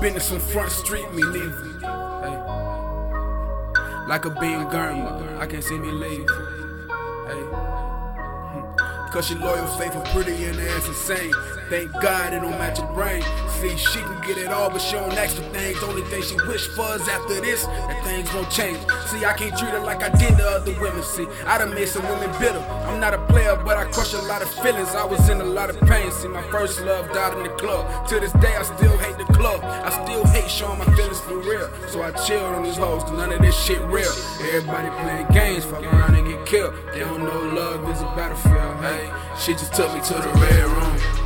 business on Front Street, me neither. Hey. Like a being Gurma, I can't see me leave. Hey. Cause she loyal, faithful, pretty, and the ass insane. Thank God it don't match her brain. See, she can get it all, but she don't ask for things. Only thing she wish for is after this, that things won't change. See, I can't treat her like I did the other women. See, I done made some women bitter. I'm not a player, but I crush a lot of feelings. I was in a lot of pain. See, my first love died in the club. To this day, I still hate the club. I still hate showing my feelings for real. So I chilled on these hoes, cause none of this shit real. Everybody playing games, fuck around and get killed. They don't know love is a battlefield. Hey, she just took me to the red room.